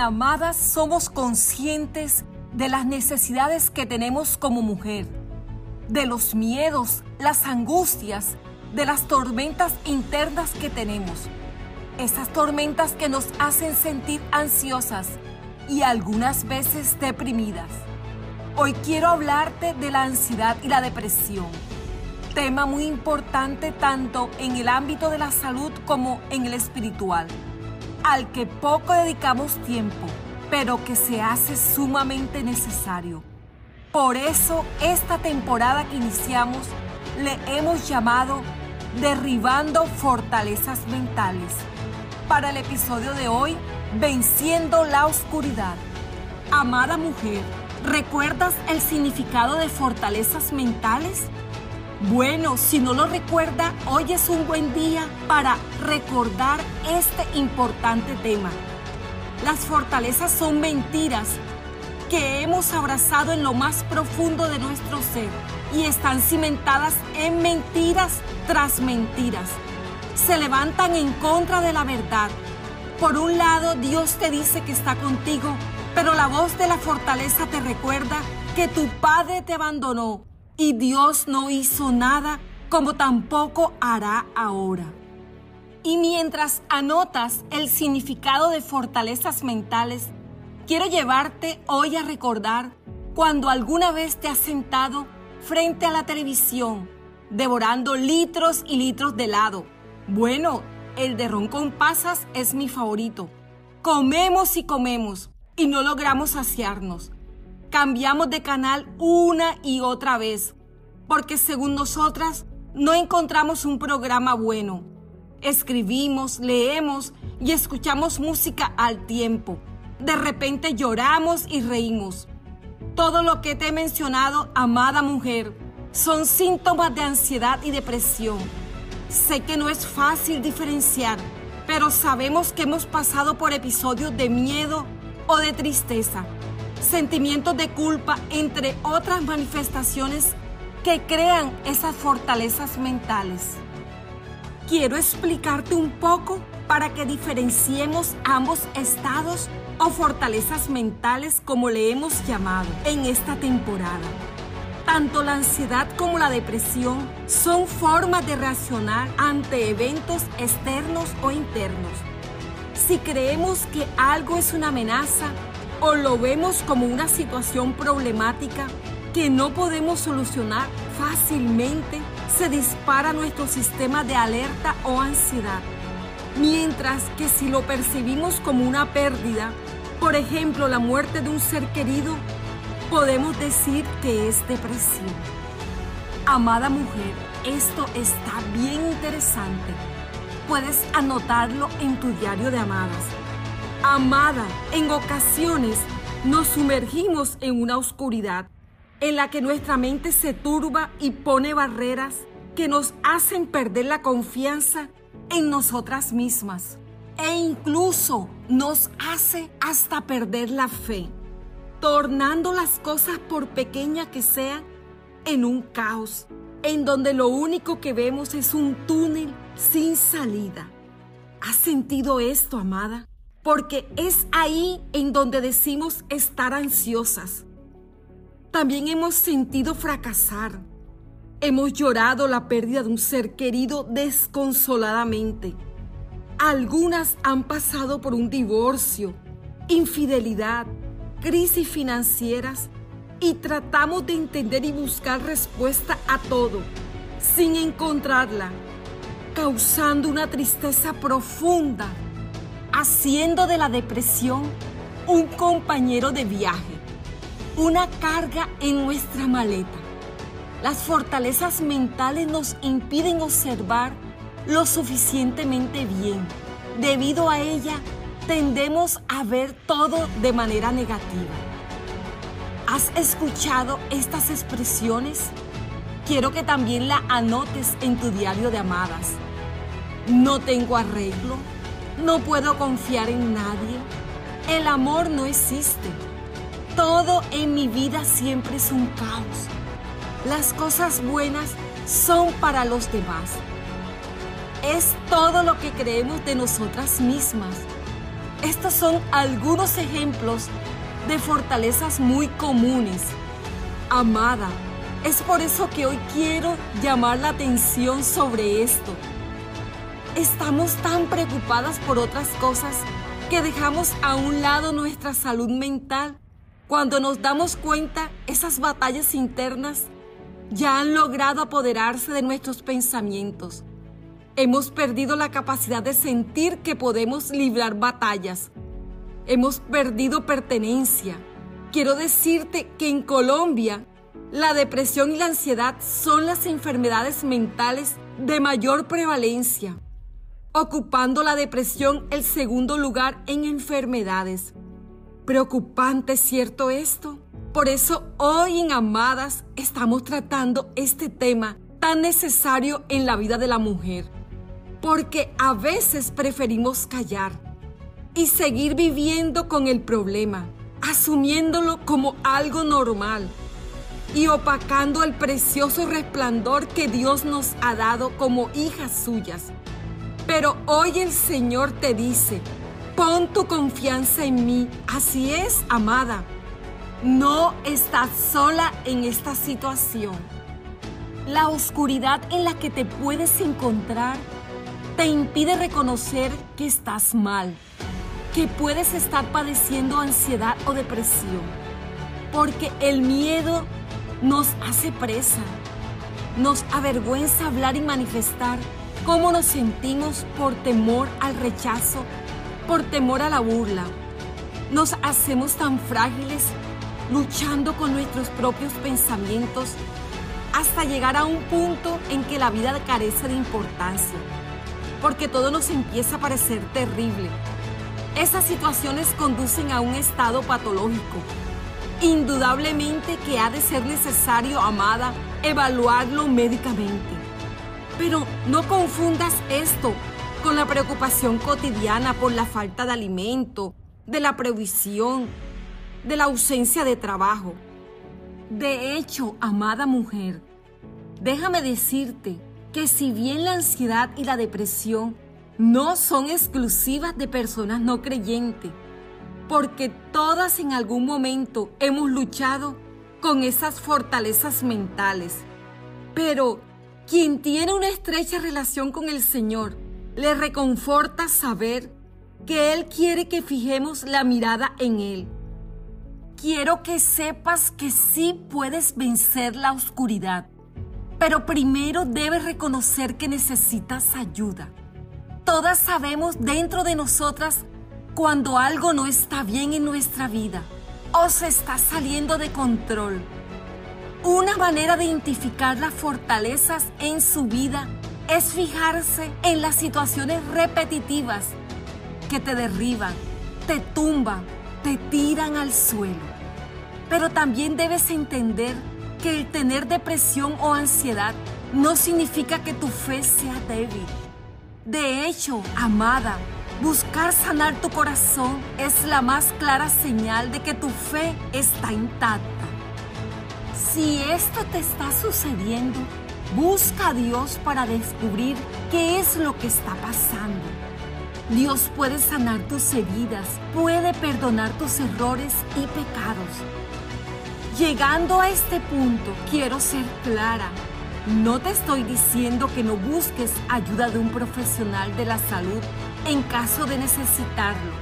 Amadas somos conscientes de las necesidades que tenemos como mujer, de los miedos, las angustias, de las tormentas internas que tenemos. Esas tormentas que nos hacen sentir ansiosas y algunas veces deprimidas. Hoy quiero hablarte de la ansiedad y la depresión, tema muy importante tanto en el ámbito de la salud como en el espiritual al que poco dedicamos tiempo, pero que se hace sumamente necesario. Por eso esta temporada que iniciamos le hemos llamado Derribando Fortalezas Mentales. Para el episodio de hoy, Venciendo la Oscuridad. Amada mujer, ¿recuerdas el significado de fortalezas mentales? Bueno, si no lo recuerda, hoy es un buen día para recordar este importante tema. Las fortalezas son mentiras que hemos abrazado en lo más profundo de nuestro ser y están cimentadas en mentiras tras mentiras. Se levantan en contra de la verdad. Por un lado, Dios te dice que está contigo, pero la voz de la fortaleza te recuerda que tu Padre te abandonó y Dios no hizo nada como tampoco hará ahora. Y mientras anotas el significado de fortalezas mentales, quiero llevarte hoy a recordar cuando alguna vez te has sentado frente a la televisión, devorando litros y litros de helado. Bueno, el de ron con pasas es mi favorito. Comemos y comemos y no logramos saciarnos cambiamos de canal una y otra vez, porque según nosotras no encontramos un programa bueno. Escribimos, leemos y escuchamos música al tiempo. De repente lloramos y reímos. Todo lo que te he mencionado, amada mujer, son síntomas de ansiedad y depresión. Sé que no es fácil diferenciar, pero sabemos que hemos pasado por episodios de miedo o de tristeza sentimientos de culpa, entre otras manifestaciones que crean esas fortalezas mentales. Quiero explicarte un poco para que diferenciemos ambos estados o fortalezas mentales como le hemos llamado en esta temporada. Tanto la ansiedad como la depresión son formas de reaccionar ante eventos externos o internos. Si creemos que algo es una amenaza, o lo vemos como una situación problemática que no podemos solucionar fácilmente, se dispara nuestro sistema de alerta o ansiedad. Mientras que si lo percibimos como una pérdida, por ejemplo la muerte de un ser querido, podemos decir que es depresión. Amada mujer, esto está bien interesante. Puedes anotarlo en tu diario de amadas Amada, en ocasiones nos sumergimos en una oscuridad en la que nuestra mente se turba y pone barreras que nos hacen perder la confianza en nosotras mismas e incluso nos hace hasta perder la fe, tornando las cosas por pequeña que sean en un caos, en donde lo único que vemos es un túnel sin salida. ¿Has sentido esto, amada? Porque es ahí en donde decimos estar ansiosas. También hemos sentido fracasar. Hemos llorado la pérdida de un ser querido desconsoladamente. Algunas han pasado por un divorcio, infidelidad, crisis financieras y tratamos de entender y buscar respuesta a todo sin encontrarla, causando una tristeza profunda haciendo de la depresión un compañero de viaje, una carga en nuestra maleta. Las fortalezas mentales nos impiden observar lo suficientemente bien. Debido a ella, tendemos a ver todo de manera negativa. ¿Has escuchado estas expresiones? Quiero que también la anotes en tu diario de amadas. No tengo arreglo, no puedo confiar en nadie. El amor no existe. Todo en mi vida siempre es un caos. Las cosas buenas son para los demás. Es todo lo que creemos de nosotras mismas. Estos son algunos ejemplos de fortalezas muy comunes. Amada, es por eso que hoy quiero llamar la atención sobre esto. Estamos tan preocupadas por otras cosas que dejamos a un lado nuestra salud mental. Cuando nos damos cuenta, esas batallas internas ya han logrado apoderarse de nuestros pensamientos. Hemos perdido la capacidad de sentir que podemos librar batallas. Hemos perdido pertenencia. Quiero decirte que en Colombia la depresión y la ansiedad son las enfermedades mentales de mayor prevalencia, ocupando la depresión el segundo lugar en enfermedades. Preocupante, ¿cierto esto? Por eso hoy en Amadas estamos tratando este tema tan necesario en la vida de la mujer. Porque a veces preferimos callar y seguir viviendo con el problema, asumiéndolo como algo normal y opacando el precioso resplandor que Dios nos ha dado como hijas suyas. Pero hoy el Señor te dice, pon tu confianza en mí. Así es, amada. No estás sola en esta situación. La oscuridad en la que te puedes encontrar te impide reconocer que estás mal, que puedes estar padeciendo ansiedad o depresión, porque el miedo nos hace presa, nos avergüenza hablar y manifestar cómo nos sentimos por temor al rechazo, por temor a la burla. Nos hacemos tan frágiles luchando con nuestros propios pensamientos hasta llegar a un punto en que la vida carece de importancia, porque todo nos empieza a parecer terrible. Esas situaciones conducen a un estado patológico. Indudablemente que ha de ser necesario, amada, evaluarlo médicamente. Pero no confundas esto con la preocupación cotidiana por la falta de alimento, de la previsión, de la ausencia de trabajo. De hecho, amada mujer, déjame decirte que si bien la ansiedad y la depresión no son exclusivas de personas no creyentes, porque todas en algún momento hemos luchado con esas fortalezas mentales. Pero quien tiene una estrecha relación con el Señor, le reconforta saber que Él quiere que fijemos la mirada en Él quiero que sepas que sí puedes vencer la oscuridad, pero primero debes reconocer que necesitas ayuda. Todas sabemos dentro de nosotras cuando algo no está bien en nuestra vida o se está saliendo de control. Una manera de identificar las fortalezas en su vida es fijarse en las situaciones repetitivas que te derriban, te tumban, te tiran al suelo. Pero también debes entender que el tener depresión o ansiedad no significa que tu fe sea débil. De hecho, amada, buscar sanar tu corazón es la más clara señal de que tu fe está intacta. Si esto te está sucediendo, busca a Dios para descubrir qué es lo que está pasando. Dios puede sanar tus heridas, puede perdonar tus errores y pecados Llegando a este punto, quiero ser clara. No te estoy diciendo que no busques ayuda de un profesional de la salud en caso de necesitarlo,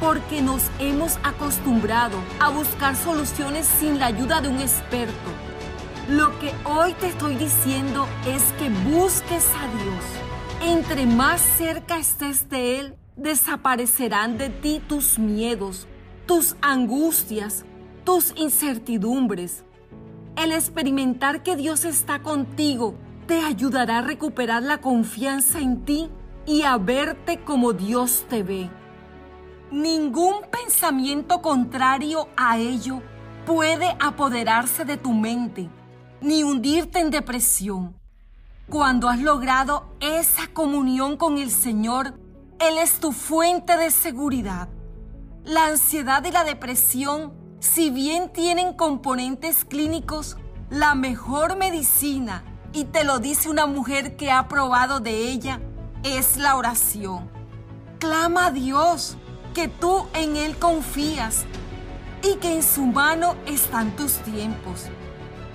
porque nos hemos acostumbrado a buscar soluciones sin la ayuda de un experto. Lo que hoy te estoy diciendo es que busques a Dios. Entre más cerca estés de Él, desaparecerán de ti tus miedos, tus angustias, tus incertidumbres. El experimentar que Dios está contigo te ayudará a recuperar la confianza en ti y a verte como Dios te ve. Ningún pensamiento contrario a ello puede apoderarse de tu mente ni hundirte en depresión. Cuando has logrado esa comunión con el Señor, Él es tu fuente de seguridad. La ansiedad y la depresión si bien tienen componentes clínicos, la mejor medicina, y te lo dice una mujer que ha probado de ella, es la oración. Clama a Dios, que tú en Él confías y que en su mano están tus tiempos.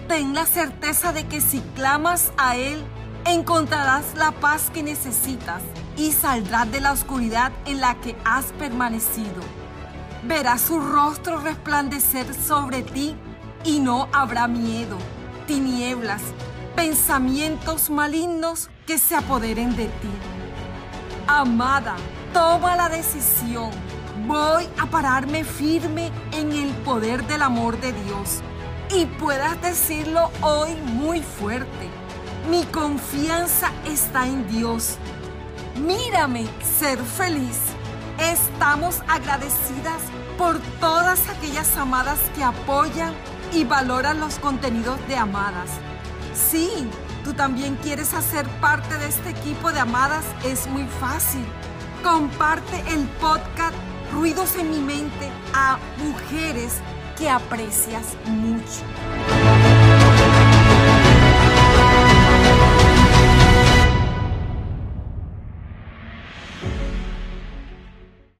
Ten la certeza de que si clamas a Él, encontrarás la paz que necesitas y saldrás de la oscuridad en la que has permanecido. Verás su rostro resplandecer sobre ti y no habrá miedo, tinieblas, pensamientos malignos que se apoderen de ti. Amada, toma la decisión. Voy a pararme firme en el poder del amor de Dios. Y puedas decirlo hoy muy fuerte. Mi confianza está en Dios. Mírame ser feliz. Estamos agradecidas por todas aquellas amadas que apoyan y valoran los contenidos de Amadas. Sí, tú también quieres hacer parte de este equipo de Amadas, es muy fácil. Comparte el podcast Ruidos en mi mente a mujeres que aprecias mucho.